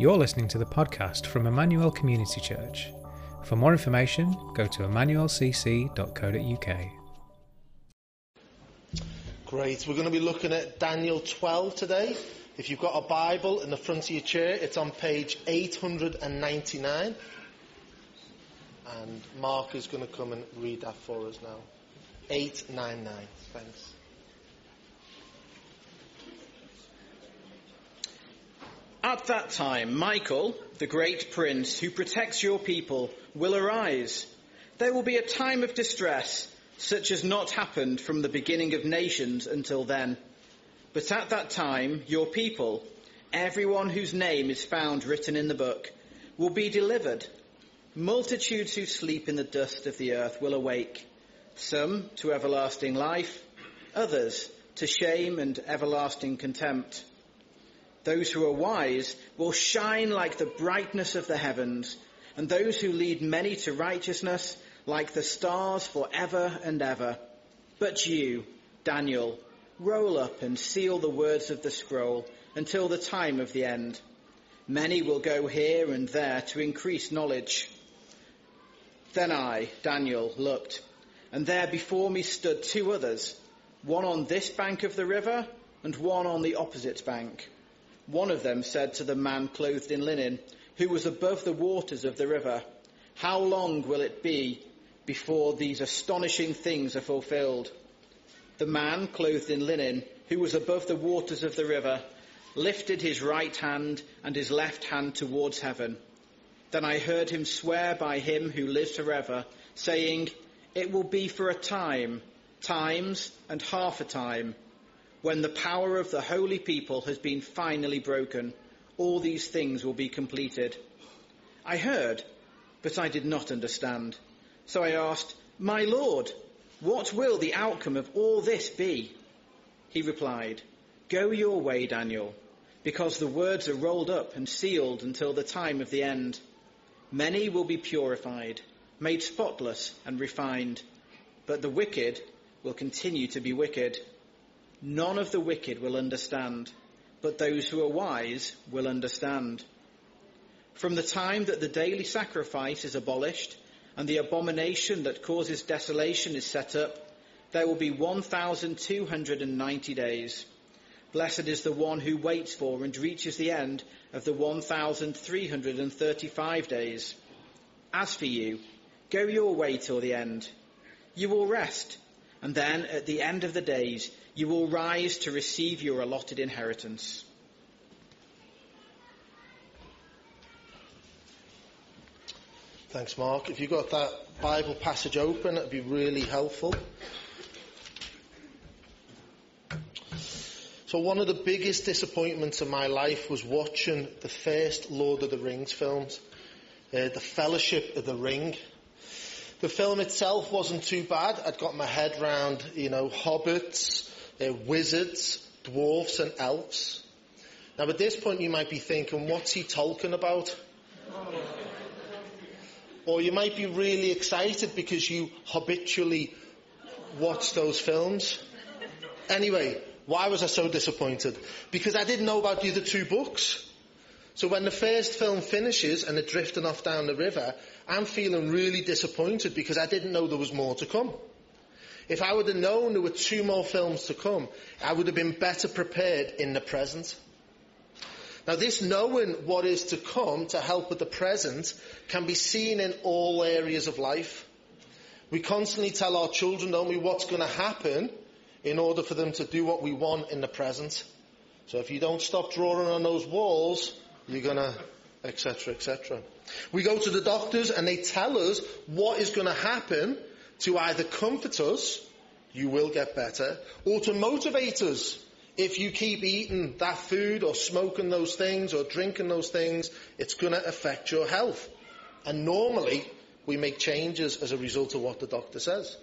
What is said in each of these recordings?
You're listening to the podcast from Emmanuel Community Church. For more information, go to emmanuelcc.co.uk. Great. We're going to be looking at Daniel 12 today. If you've got a Bible in the front of your chair, it's on page 899. And Mark is going to come and read that for us now. 899. Thanks. At that time, Michael, the great prince who protects your people, will arise. There will be a time of distress, such as not happened from the beginning of nations until then. But at that time, your people, everyone whose name is found written in the book, will be delivered. Multitudes who sleep in the dust of the earth will awake, some to everlasting life, others to shame and everlasting contempt. Those who are wise will shine like the brightness of the heavens, and those who lead many to righteousness like the stars forever and ever. But you, Daniel, roll up and seal the words of the scroll until the time of the end. Many will go here and there to increase knowledge. Then I, Daniel, looked, and there before me stood two others, one on this bank of the river and one on the opposite bank. One of them said to the man clothed in linen, who was above the waters of the river, How long will it be before these astonishing things are fulfilled? The man clothed in linen, who was above the waters of the river, lifted his right hand and his left hand towards heaven. Then I heard him swear by him who lives forever, saying, It will be for a time, times and half a time when the power of the holy people has been finally broken, all these things will be completed. I heard, but I did not understand. So I asked, My Lord, what will the outcome of all this be? He replied, Go your way, Daniel, because the words are rolled up and sealed until the time of the end. Many will be purified, made spotless and refined, but the wicked will continue to be wicked. None of the wicked will understand, but those who are wise will understand. From the time that the daily sacrifice is abolished and the abomination that causes desolation is set up, there will be 1,290 days. Blessed is the one who waits for and reaches the end of the 1,335 days. As for you, go your way till the end. You will rest, and then at the end of the days, you will rise to receive your allotted inheritance. Thanks, Mark. If you've got that Bible passage open, it'd be really helpful. So, one of the biggest disappointments of my life was watching the first Lord of the Rings films, uh, The Fellowship of the Ring. The film itself wasn't too bad. I'd got my head round, you know, hobbits, uh, wizards, dwarfs, and elves. Now, at this point, you might be thinking, what's he talking about? or you might be really excited because you habitually watch those films. Anyway, why was I so disappointed? Because I didn't know about the other two books. So when the first film finishes and they're drifting off down the river, I'm feeling really disappointed because I didn't know there was more to come. If I would have known there were two more films to come, I would have been better prepared in the present. Now, this knowing what is to come to help with the present can be seen in all areas of life. We constantly tell our children, don't we, what's going to happen in order for them to do what we want in the present. So if you don't stop drawing on those walls, you're going to, etc., etc. We go to the doctors and they tell us what is going to happen to either comfort us, you will get better, or to motivate us if you keep eating that food or smoking those things or drinking those things, it's going to affect your health. And normally, we make changes as a result of what the doctor says.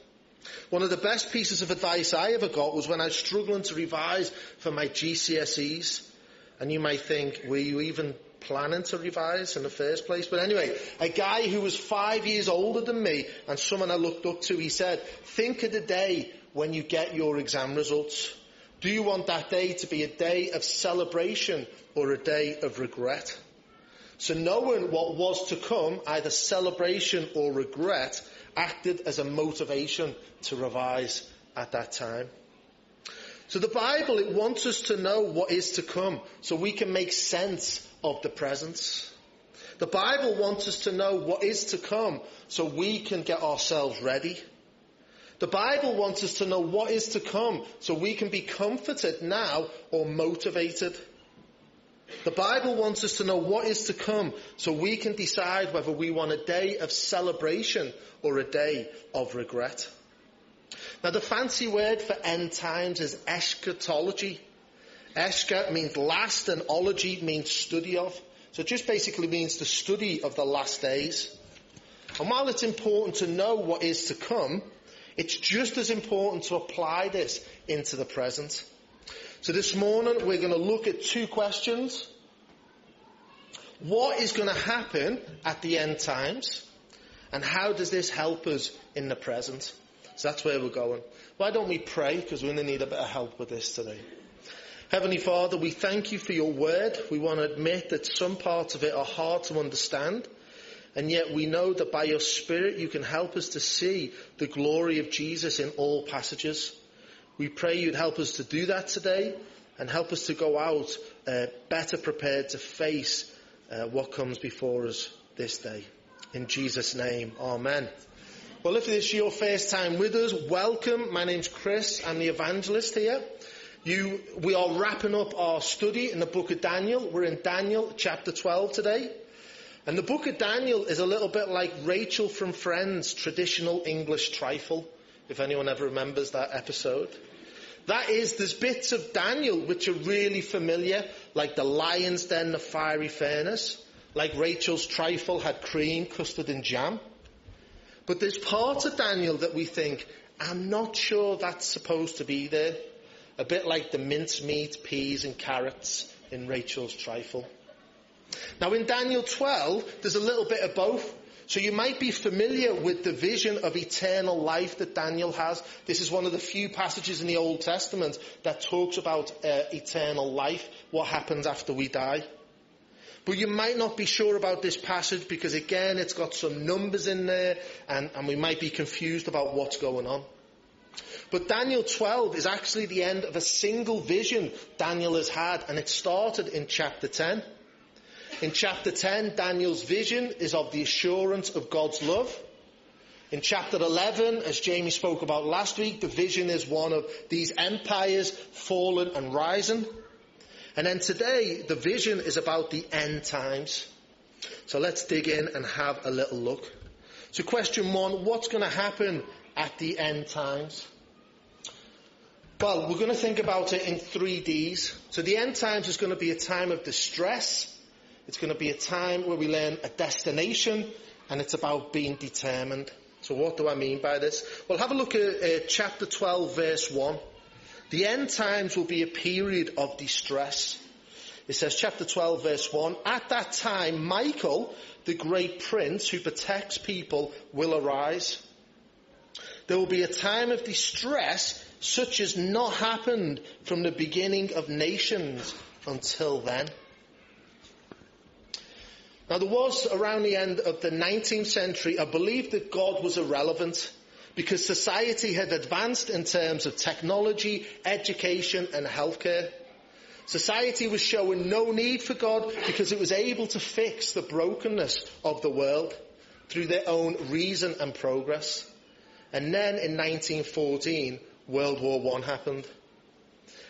One of the best pieces of advice I ever got was when I was struggling to revise for my GCSEs. And you might think, were you even planning to revise in the first place? But anyway, a guy who was five years older than me and someone I looked up to, he said, think of the day when you get your exam results. Do you want that day to be a day of celebration or a day of regret? So knowing what was to come, either celebration or regret, acted as a motivation to revise at that time. So the Bible, it wants us to know what is to come so we can make sense of the present. The Bible wants us to know what is to come so we can get ourselves ready. The Bible wants us to know what is to come so we can be comforted now or motivated. The Bible wants us to know what is to come so we can decide whether we want a day of celebration or a day of regret. Now the fancy word for end times is eschatology. Eschat means last and ology means study of. So it just basically means the study of the last days. And while it's important to know what is to come, it's just as important to apply this into the present. So this morning we're going to look at two questions. What is going to happen at the end times? And how does this help us in the present? So that's where we're going. Why don't we pray? Because we're going to need a bit of help with this today. Heavenly Father, we thank you for your word. We want to admit that some parts of it are hard to understand. And yet we know that by your Spirit you can help us to see the glory of Jesus in all passages. We pray you'd help us to do that today and help us to go out uh, better prepared to face uh, what comes before us this day. In Jesus' name, Amen. Well, if this is your first time with us, welcome. My name's Chris. I'm the evangelist here. You, we are wrapping up our study in the book of Daniel. We're in Daniel chapter 12 today. And the book of Daniel is a little bit like Rachel from Friends, traditional English trifle, if anyone ever remembers that episode. That is, there's bits of Daniel which are really familiar, like the lion's den, the fiery furnace, like Rachel's trifle had cream, custard and jam. But there's parts of Daniel that we think, I'm not sure that's supposed to be there. A bit like the mincemeat, peas and carrots in Rachel's trifle. Now in Daniel 12, there's a little bit of both. So you might be familiar with the vision of eternal life that Daniel has. This is one of the few passages in the Old Testament that talks about uh, eternal life, what happens after we die. But you might not be sure about this passage because again, it's got some numbers in there and, and we might be confused about what's going on. But Daniel 12 is actually the end of a single vision Daniel has had and it started in chapter 10. In chapter 10, Daniel's vision is of the assurance of God's love. In chapter 11, as Jamie spoke about last week, the vision is one of these empires fallen and rising. And then today, the vision is about the end times. So let's dig in and have a little look. So question one, what's going to happen at the end times? Well, we're going to think about it in three Ds. So the end times is going to be a time of distress, it's going to be a time where we learn a destination and it's about being determined. So what do I mean by this? Well, have a look at uh, chapter 12 verse 1. The end times will be a period of distress. It says chapter 12 verse 1, at that time Michael, the great prince who protects people, will arise. There will be a time of distress such as not happened from the beginning of nations until then. Now there was around the end of the 19th century a belief that God was irrelevant because society had advanced in terms of technology, education and healthcare. Society was showing no need for God because it was able to fix the brokenness of the world through their own reason and progress. And then in 1914, World War I happened.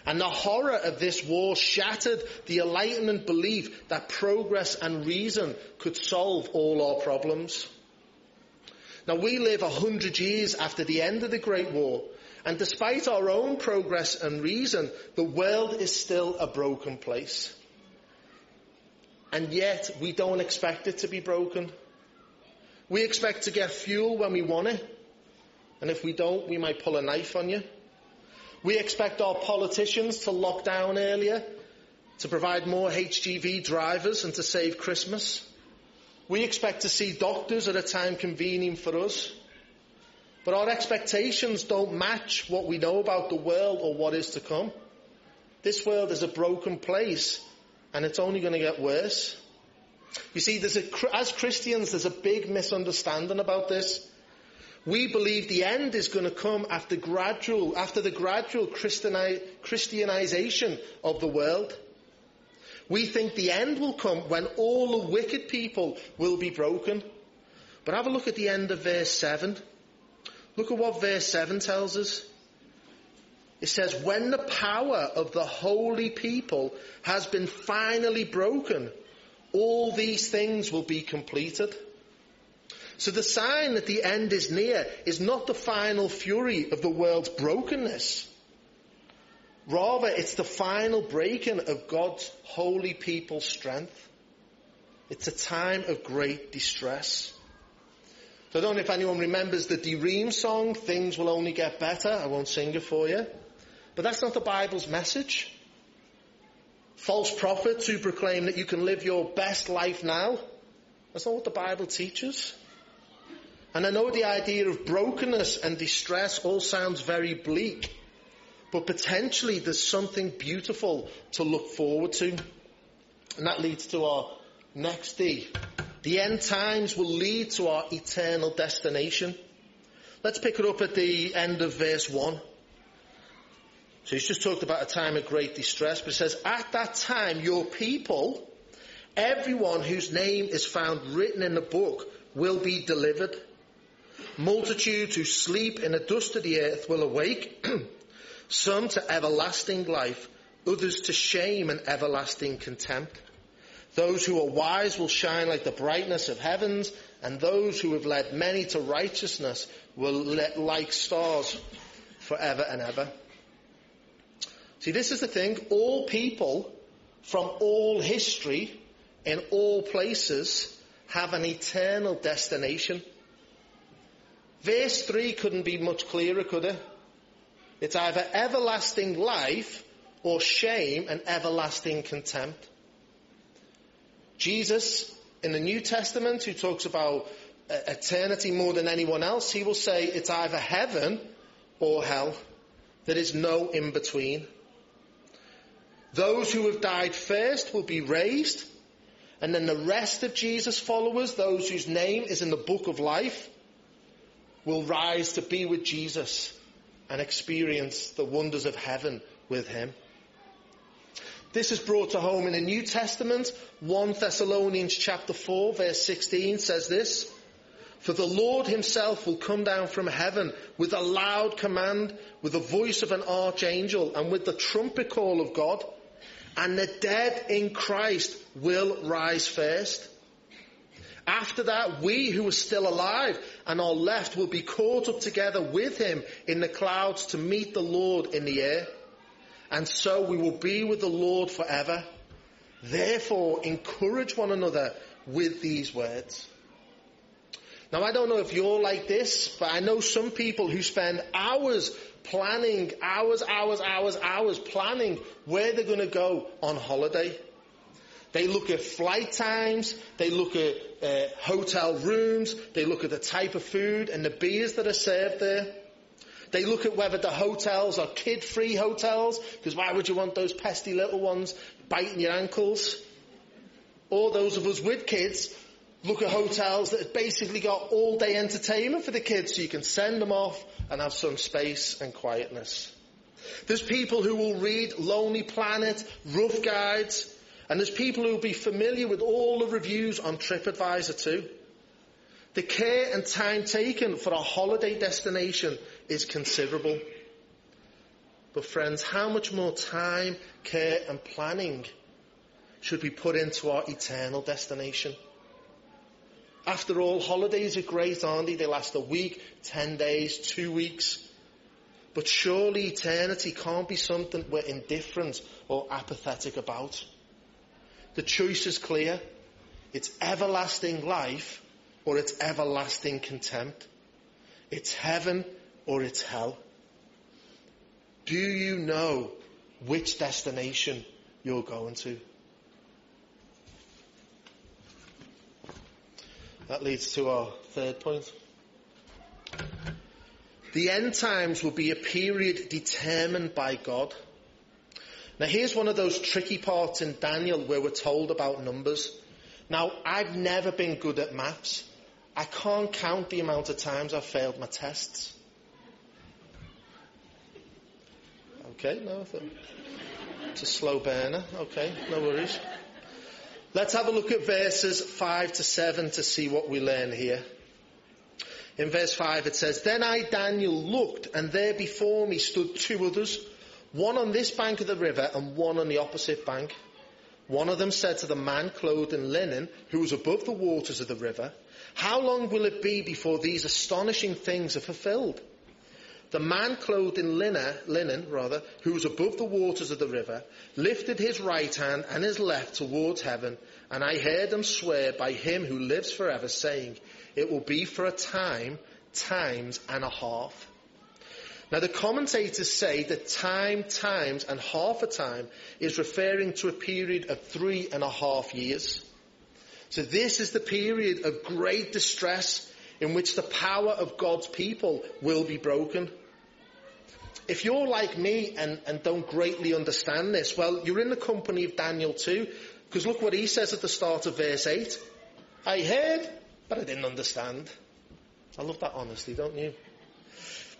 And the horror of this war shattered the enlightenment belief that progress and reason could solve all our problems. Now we live a hundred years after the end of the Great War, and despite our own progress and reason, the world is still a broken place. And yet we don't expect it to be broken. We expect to get fuel when we want it, and if we don't, we might pull a knife on you. We expect our politicians to lock down earlier, to provide more HGV drivers and to save Christmas. We expect to see doctors at a time convenient for us. But our expectations don't match what we know about the world or what is to come. This world is a broken place and it's only going to get worse. You see, a, as Christians, there's a big misunderstanding about this. We believe the end is going to come after gradual, after the gradual Christianization of the world. We think the end will come when all the wicked people will be broken. But have a look at the end of verse 7. Look at what verse 7 tells us. It says, when the power of the holy people has been finally broken, all these things will be completed. So the sign that the end is near is not the final fury of the world's brokenness. Rather, it's the final breaking of God's holy people's strength. It's a time of great distress. So I don't know if anyone remembers the D:Ream song, Things Will Only Get Better. I won't sing it for you. But that's not the Bible's message. False prophets who proclaim that you can live your best life now. That's not what the Bible teaches. And I know the idea of brokenness and distress all sounds very bleak, but potentially there's something beautiful to look forward to. And that leads to our next D. The end times will lead to our eternal destination. Let's pick it up at the end of verse 1. So he's just talked about a time of great distress, but it says, At that time, your people, everyone whose name is found written in the book, will be delivered. Multitudes who sleep in the dust of the earth will awake, some to everlasting life, others to shame and everlasting contempt. Those who are wise will shine like the brightness of heavens, and those who have led many to righteousness will let like stars forever and ever. See, this is the thing. All people from all history in all places have an eternal destination. Verse 3 couldn't be much clearer, could it? It's either everlasting life or shame and everlasting contempt. Jesus, in the New Testament, who talks about uh, eternity more than anyone else, he will say it's either heaven or hell. There is no in between. Those who have died first will be raised, and then the rest of Jesus' followers, those whose name is in the book of life, will rise to be with Jesus and experience the wonders of heaven with him. This is brought to home in the New Testament. 1 Thessalonians chapter 4 verse 16 says this, For the Lord himself will come down from heaven with a loud command, with the voice of an archangel, and with the trumpet call of God, and the dead in Christ will rise first. After that, we who are still alive and are left will be caught up together with him in the clouds to meet the Lord in the air. And so we will be with the Lord forever. Therefore, encourage one another with these words. Now, I don't know if you're like this, but I know some people who spend hours planning, hours, hours, hours, hours planning where they're going to go on holiday. They look at flight times, they look at uh, hotel rooms, they look at the type of food and the beers that are served there. They look at whether the hotels are kid-free hotels, because why would you want those pesty little ones biting your ankles? Or those of us with kids look at hotels that have basically got all day entertainment for the kids so you can send them off and have some space and quietness. There's people who will read Lonely Planet, rough guides, and there's people who will be familiar with all the reviews on TripAdvisor too. The care and time taken for a holiday destination is considerable. But friends, how much more time, care and planning should we put into our eternal destination? After all, holidays are great, aren't they? They last a week, ten days, two weeks. But surely eternity can't be something we're indifferent or apathetic about. The choice is clear. It's everlasting life or it's everlasting contempt. It's heaven or it's hell. Do you know which destination you're going to? That leads to our third point. The end times will be a period determined by God. Now here's one of those tricky parts in Daniel where we're told about numbers. Now, I've never been good at maths. I can't count the amount of times I've failed my tests. Okay, no, it's a slow burner. Okay, no worries. Let's have a look at verses 5 to 7 to see what we learn here. In verse 5 it says, Then I, Daniel, looked, and there before me stood two others, one on this bank of the river and one on the opposite bank. One of them said to the man clothed in linen, who was above the waters of the river, How long will it be before these astonishing things are fulfilled? The man clothed in linen, linen rather, who was above the waters of the river, lifted his right hand and his left towards heaven, and I heard him swear by him who lives forever, saying, it will be for a time, times and a half. Now the commentators say that time, times and half a time is referring to a period of three and a half years. So this is the period of great distress in which the power of God's people will be broken. If you're like me and, and don't greatly understand this, well, you're in the company of Daniel too, because look what he says at the start of verse 8. I heard but I didn't understand. I love that honesty, don't you?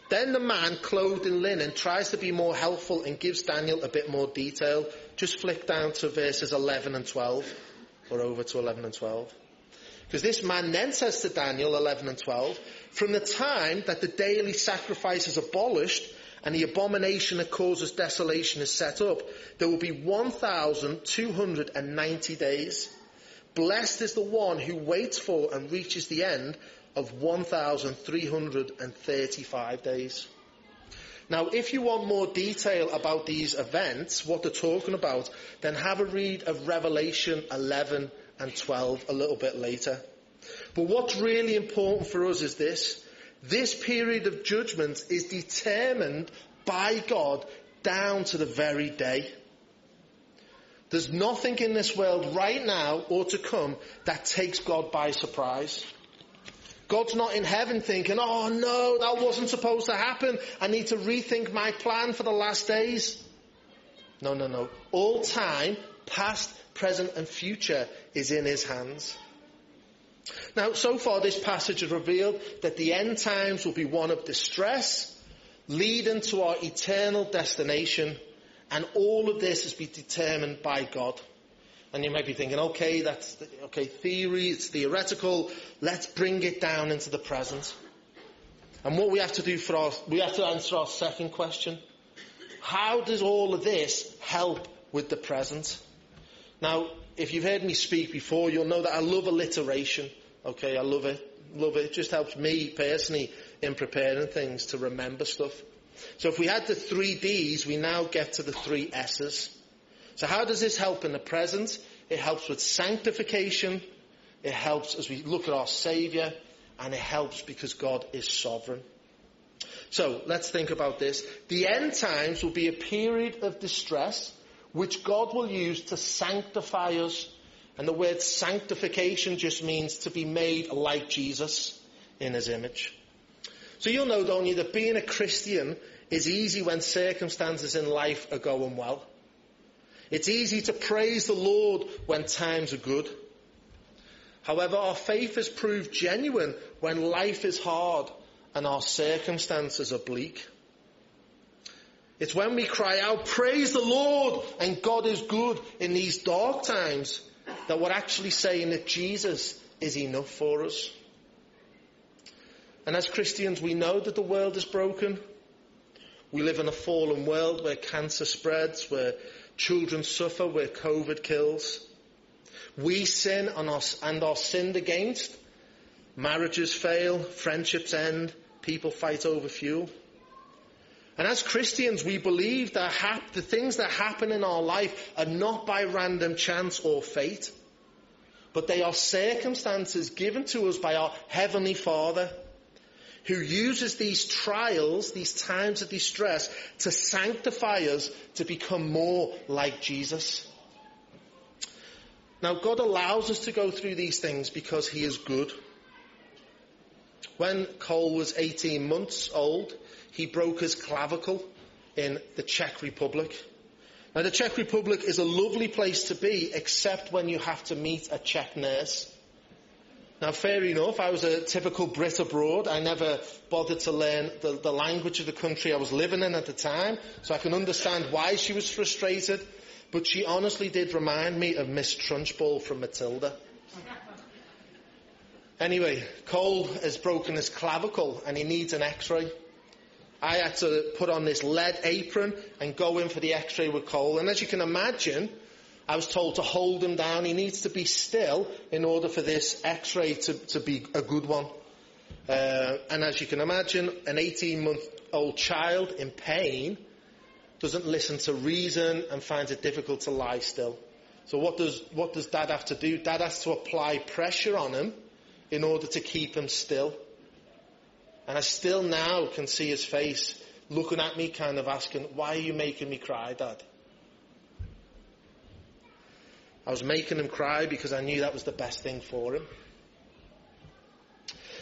Then the man, clothed in linen, tries to be more helpful and gives Daniel a bit more detail. Just flick down to verses 11 and 12, or over to 11 and 12. Because this man then says to Daniel 11 and 12, from the time that the daily sacrifice is abolished and the abomination that causes desolation is set up, there will be 1,290 days. Blessed is the one who waits for and reaches the end of 1,335 days. Now, if you want more detail about these events, what they're talking about, then have a read of Revelation 11 and 12 a little bit later. But what's really important for us is this. This period of judgment is determined by God down to the very day. There's nothing in this world right now or to come that takes God by surprise. God's not in heaven thinking, oh no, that wasn't supposed to happen. I need to rethink my plan for the last days. No, no, no. All time, past, present and future is in his hands. Now, so far this passage has revealed that the end times will be one of distress, leading to our eternal destination and all of this has been determined by God. And you might be thinking, okay, that's, okay, theory, it's theoretical. Let's bring it down into the present. And what we have to do for our, we have to answer our second question. How does all of this help with the present? Now, if you've heard me speak before, you'll know that I love alliteration. Okay, I love it. Love it. It just helps me personally in preparing things to remember stuff. So if we had the three Ds, we now get to the three S's. So how does this help in the present? It helps with sanctification. It helps as we look at our Saviour. And it helps because God is sovereign. So let's think about this. The end times will be a period of distress which God will use to sanctify us. And the word sanctification just means to be made like Jesus in his image. So you'll know, don't you, that being a Christian is easy when circumstances in life are going well. It's easy to praise the Lord when times are good. However, our faith is proved genuine when life is hard and our circumstances are bleak. It's when we cry out, praise the Lord and God is good in these dark times that we're actually saying that Jesus is enough for us. And as Christians, we know that the world is broken. We live in a fallen world where cancer spreads, where children suffer, where COVID kills. We sin and are, and are sinned against. Marriages fail, friendships end, people fight over fuel. And as Christians, we believe that hap- the things that happen in our life are not by random chance or fate, but they are circumstances given to us by our Heavenly Father who uses these trials, these times of distress, to sanctify us to become more like Jesus. Now, God allows us to go through these things because He is good. When Cole was 18 months old, he broke his clavicle in the Czech Republic. Now, the Czech Republic is a lovely place to be, except when you have to meet a Czech nurse. Now, fair enough, I was a typical Brit abroad. I never bothered to learn the, the language of the country I was living in at the time, so I can understand why she was frustrated. But she honestly did remind me of Miss Trunchbull from Matilda. Anyway, Cole has broken his clavicle and he needs an x-ray. I had to put on this lead apron and go in for the x-ray with Cole. And as you can imagine, I was told to hold him down. He needs to be still in order for this x-ray to, to be a good one. Uh, and as you can imagine, an 18 month old child in pain doesn't listen to reason and finds it difficult to lie still. So what does, what does dad have to do? Dad has to apply pressure on him in order to keep him still. And I still now can see his face looking at me kind of asking, why are you making me cry, dad? I was making him cry because I knew that was the best thing for him.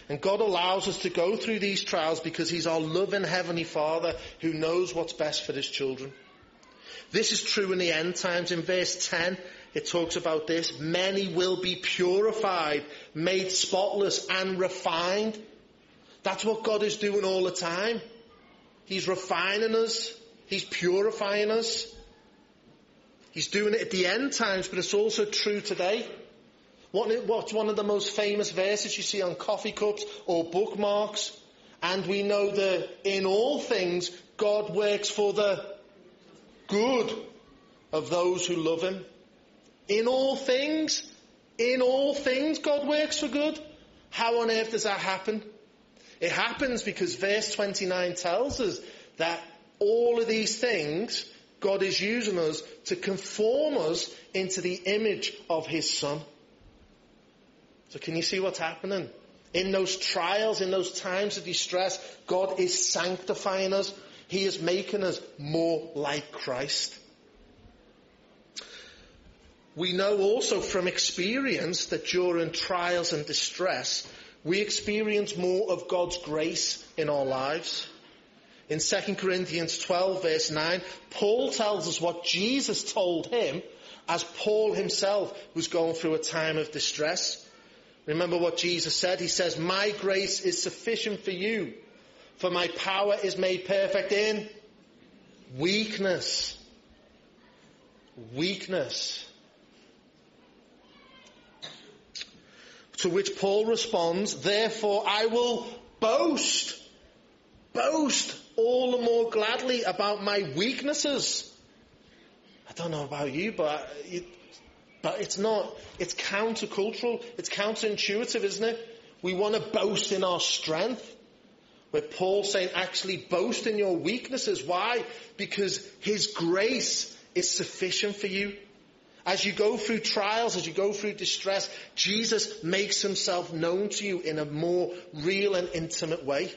And God allows us to go through these trials because He's our loving Heavenly Father who knows what's best for His children. This is true in the end times. In verse 10, it talks about this. Many will be purified, made spotless and refined. That's what God is doing all the time. He's refining us. He's purifying us. He's doing it at the end times, but it's also true today. What's one of the most famous verses you see on coffee cups or bookmarks? And we know that in all things, God works for the good of those who love Him. In all things, in all things, God works for good. How on earth does that happen? It happens because verse 29 tells us that all of these things, God is using us to conform us into the image of His Son. So can you see what's happening? In those trials, in those times of distress, God is sanctifying us. He is making us more like Christ. We know also from experience that during trials and distress, we experience more of God's grace in our lives. In 2 Corinthians 12 verse 9, Paul tells us what Jesus told him as Paul himself was going through a time of distress. Remember what Jesus said? He says, My grace is sufficient for you, for my power is made perfect in weakness. Weakness. To which Paul responds, Therefore I will boast, boast all the more gladly about my weaknesses. I don't know about you, but but it's not, it's countercultural, it's counterintuitive, isn't it? We want to boast in our strength. Where Paul's saying, actually boast in your weaknesses. Why? Because His grace is sufficient for you. As you go through trials, as you go through distress, Jesus makes Himself known to you in a more real and intimate way.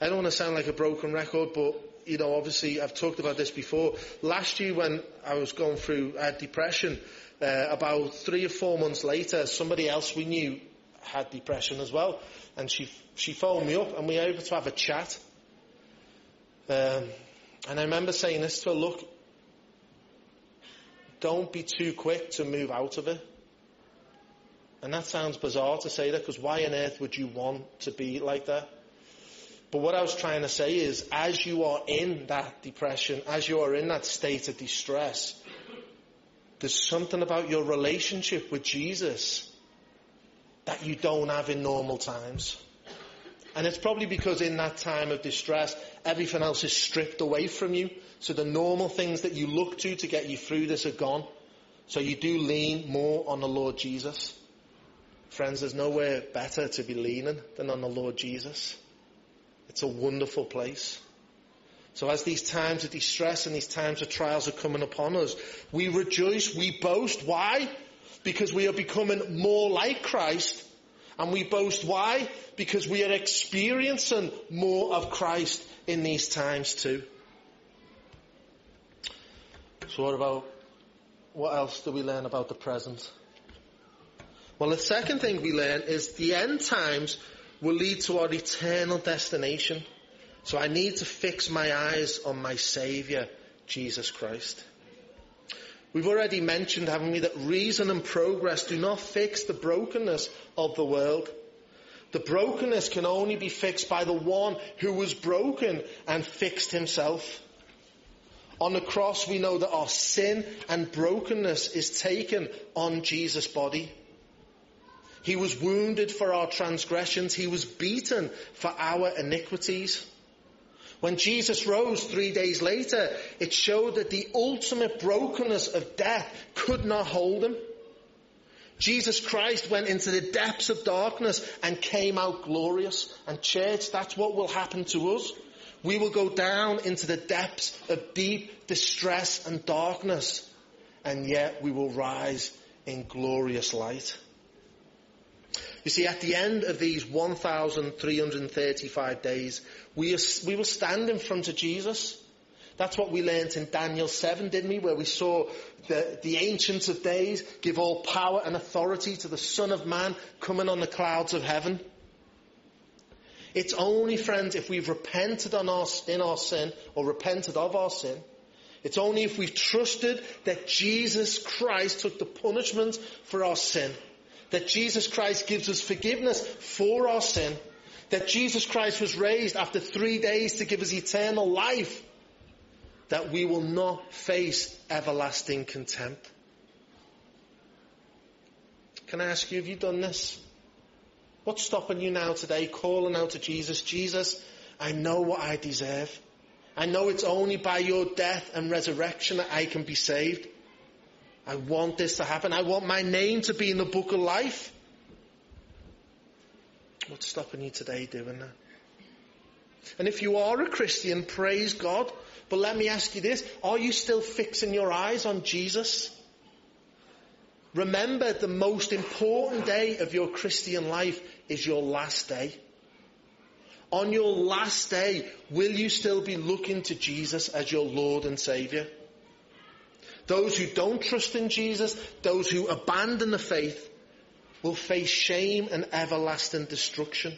I don't want to sound like a broken record, but you know, obviously I've talked about this before. Last year when I was going through uh, depression, uh, about three or four months later, somebody else we knew had depression as well, and she she phoned me up and we were able to have a chat. Um, and I remember saying this to her: Look, don't be too quick to move out of it. And that sounds bizarre to say that because why on earth would you want to be like that? But what I was trying to say is, as you are in that depression, as you are in that state of distress, there's something about your relationship with Jesus that you don't have in normal times. And it's probably because in that time of distress, everything else is stripped away from you. So the normal things that you look to to get you through this are gone. So you do lean more on the Lord Jesus. Friends, there's nowhere better to be leaning than on the Lord Jesus. It's a wonderful place. So as these times of distress and these times of trials are coming upon us, we rejoice, we boast. Why? Because we are becoming more like Christ. And we boast why? Because we are experiencing more of Christ in these times too. So what about, what else do we learn about the present? Well, the second thing we learn is the end times will lead to our eternal destination. So I need to fix my eyes on my Saviour, Jesus Christ. We've already mentioned, haven't we, that reason and progress do not fix the brokenness of the world. The brokenness can only be fixed by the one who was broken and fixed himself. On the cross, we know that our sin and brokenness is taken on Jesus' body. He was wounded for our transgressions. He was beaten for our iniquities. When Jesus rose three days later, it showed that the ultimate brokenness of death could not hold him. Jesus Christ went into the depths of darkness and came out glorious. And church, that's what will happen to us. We will go down into the depths of deep distress and darkness. And yet we will rise in glorious light. You see, at the end of these 1,335 days, we, are, we will stand in front of Jesus. That's what we learnt in Daniel 7, didn't we? Where we saw the, the Ancient of Days give all power and authority to the Son of Man coming on the clouds of heaven. It's only, friends, if we've repented our, in our sin or repented of our sin, it's only if we've trusted that Jesus Christ took the punishment for our sin that Jesus Christ gives us forgiveness for our sin, that Jesus Christ was raised after three days to give us eternal life, that we will not face everlasting contempt. Can I ask you, have you done this? What's stopping you now today calling out to Jesus? Jesus, I know what I deserve. I know it's only by your death and resurrection that I can be saved. I want this to happen. I want my name to be in the book of life. What's stopping you today doing that? And if you are a Christian, praise God. But let me ask you this. Are you still fixing your eyes on Jesus? Remember the most important day of your Christian life is your last day. On your last day, will you still be looking to Jesus as your Lord and Saviour? Those who don't trust in Jesus, those who abandon the faith, will face shame and everlasting destruction.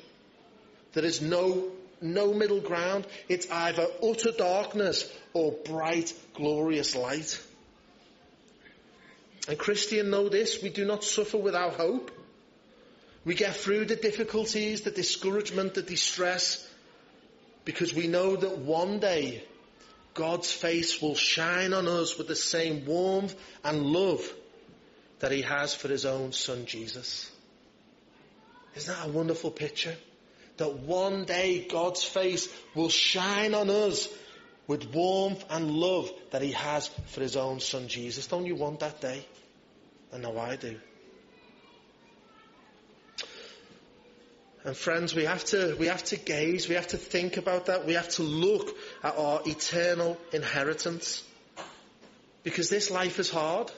There is no, no middle ground. It's either utter darkness or bright, glorious light. And Christian, know this, we do not suffer without hope. We get through the difficulties, the discouragement, the distress, because we know that one day God's face will shine on us with the same warmth and love that he has for his own son Jesus. Isn't that a wonderful picture? That one day God's face will shine on us with warmth and love that he has for his own son Jesus. Don't you want that day? I know I do. And friends, we have to, we have to gaze, we have to think about that, we have to look at our eternal inheritance. Because this life is hard.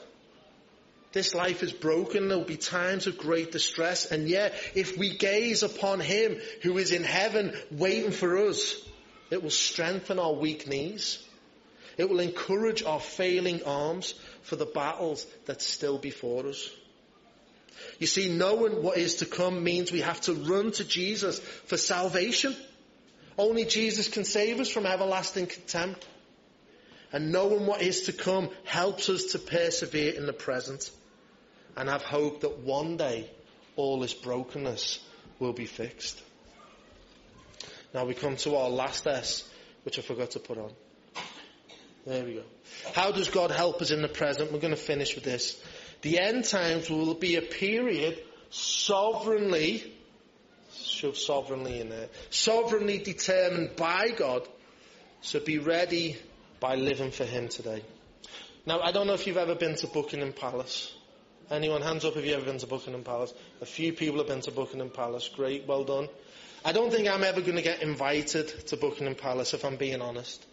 This life is broken. There will be times of great distress. And yet, if we gaze upon Him who is in heaven waiting for us, it will strengthen our weak knees. It will encourage our failing arms for the battles that's still before us. You see, knowing what is to come means we have to run to Jesus for salvation. Only Jesus can save us from everlasting contempt. And knowing what is to come helps us to persevere in the present and have hope that one day all this brokenness will be fixed. Now we come to our last S, which I forgot to put on. There we go. How does God help us in the present? We're going to finish with this. The end times will be a period sovereignly, shove sovereignly in there, sovereignly determined by God. So be ready by living for Him today. Now, I don't know if you've ever been to Buckingham Palace. Anyone, hands up if you've ever been to Buckingham Palace. A few people have been to Buckingham Palace. Great, well done. I don't think I'm ever going to get invited to Buckingham Palace, if I'm being honest.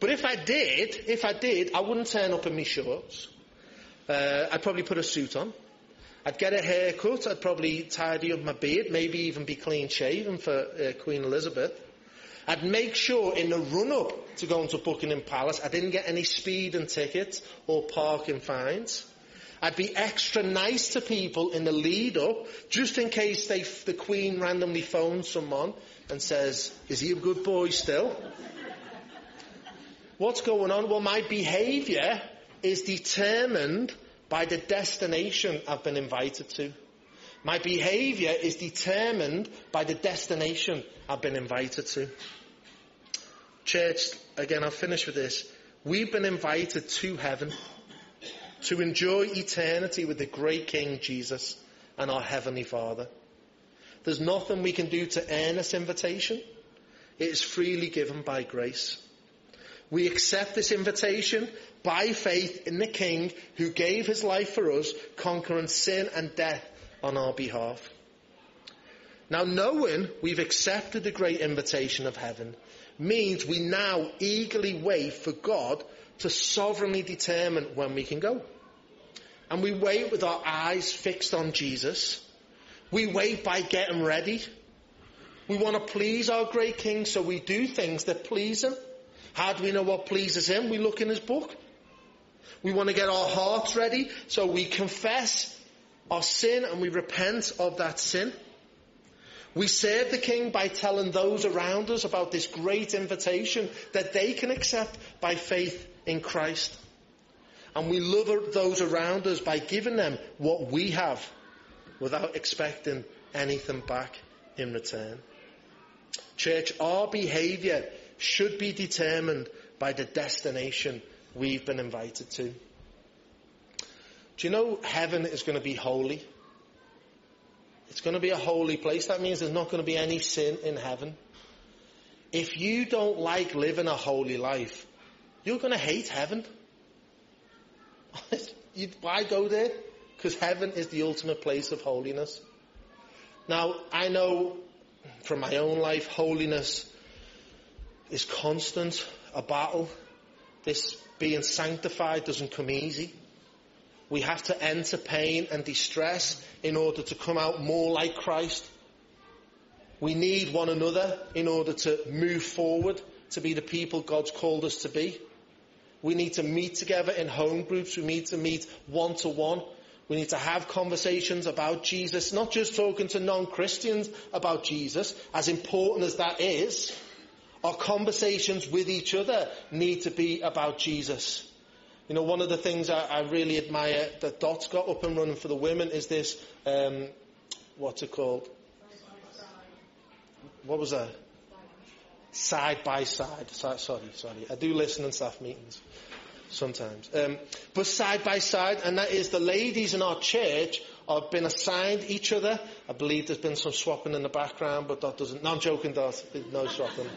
But if I did, if I did, I wouldn't turn up in my shorts. Uh, I'd probably put a suit on. I'd get a haircut. I'd probably tidy up my beard, maybe even be clean shaven for uh, Queen Elizabeth. I'd make sure in the run up to going to Buckingham Palace, I didn't get any speeding tickets or parking fines. I'd be extra nice to people in the lead up, just in case they, the Queen randomly phones someone and says, Is he a good boy still? What's going on? Well, my behavior is determined by the destination I've been invited to. My behavior is determined by the destination I've been invited to. Church, again, I'll finish with this. We've been invited to heaven to enjoy eternity with the great King Jesus and our Heavenly Father. There's nothing we can do to earn this invitation. It is freely given by grace. We accept this invitation by faith in the King who gave his life for us, conquering sin and death on our behalf. Now, knowing we've accepted the great invitation of heaven means we now eagerly wait for God to sovereignly determine when we can go. And we wait with our eyes fixed on Jesus. We wait by getting ready. We want to please our great King, so we do things that please Him. How do we know what pleases Him? We look in His book. We want to get our hearts ready, so we confess our sin and we repent of that sin. We serve the King by telling those around us about this great invitation that they can accept by faith in Christ. And we love those around us by giving them what we have without expecting anything back in return. Church, our behaviour should be determined by the destination we've been invited to. Do you know heaven is going to be holy? It's going to be a holy place. That means there's not going to be any sin in heaven. If you don't like living a holy life, you're going to hate heaven. Why go there? Because heaven is the ultimate place of holiness. Now, I know from my own life, holiness is constant, a battle. This being sanctified doesn't come easy. We have to enter pain and distress in order to come out more like Christ. We need one another in order to move forward to be the people God's called us to be. We need to meet together in home groups. We need to meet one to one. We need to have conversations about Jesus, not just talking to non-Christians about Jesus, as important as that is. Our conversations with each other need to be about Jesus. You know, one of the things I, I really admire that Dot's got up and running for the women is this, um, what's it called? What was that? Side by side. Sorry, sorry. I do listen in staff meetings sometimes. Um, but side by side, and that is the ladies in our church have been assigned each other. I believe there's been some swapping in the background, but that doesn't. No, I'm joking, Dot. No swapping.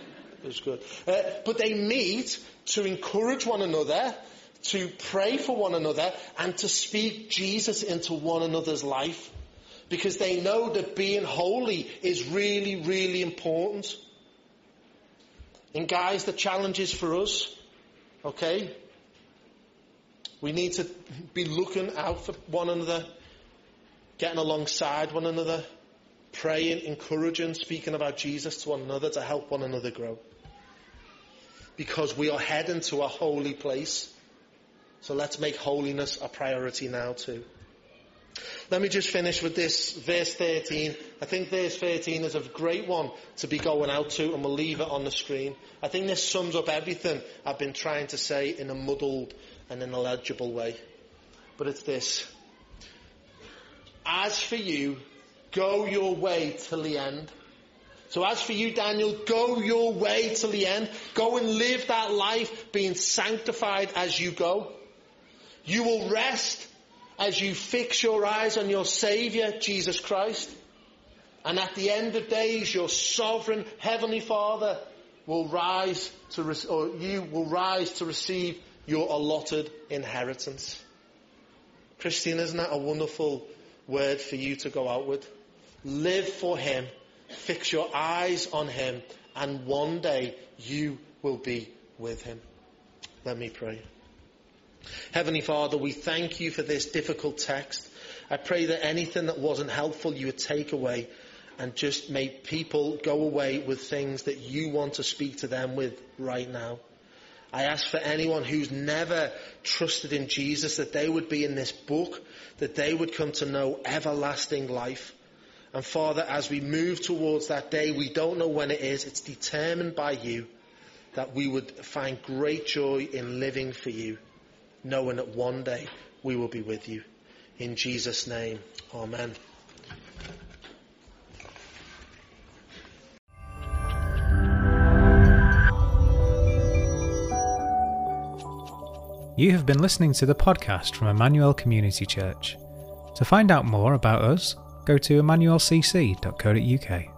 Was good. Uh, but they meet to encourage one another, to pray for one another, and to speak Jesus into one another's life. Because they know that being holy is really, really important. And guys, the challenge is for us, okay? We need to be looking out for one another, getting alongside one another, praying, encouraging, speaking about Jesus to one another to help one another grow. Because we are heading to a holy place. So let's make holiness a priority now too. Let me just finish with this, verse 13. I think verse 13 is a great one to be going out to, and we'll leave it on the screen. I think this sums up everything I've been trying to say in a muddled and in a legible way. But it's this. As for you, go your way till the end. So as for you, Daniel, go your way till the end. Go and live that life being sanctified as you go. You will rest as you fix your eyes on your Saviour, Jesus Christ. And at the end of days, your sovereign Heavenly Father will rise to, or you will rise to receive your allotted inheritance. Christian, isn't that a wonderful word for you to go out with? Live for Him, fix your eyes on Him, and one day you will be with Him. Let me pray. Heavenly Father, we thank you for this difficult text. I pray that anything that wasn't helpful you would take away and just make people go away with things that you want to speak to them with right now. I ask for anyone who's never trusted in Jesus that they would be in this book, that they would come to know everlasting life. And Father, as we move towards that day, we don't know when it is. It's determined by you. that we would find great joy in living for you, knowing that one day we will be with you. In Jesus' name, Amen. You have been listening to the podcast from Emmanuel Community Church. To find out more about us, go to emmanuelcc.co.uk.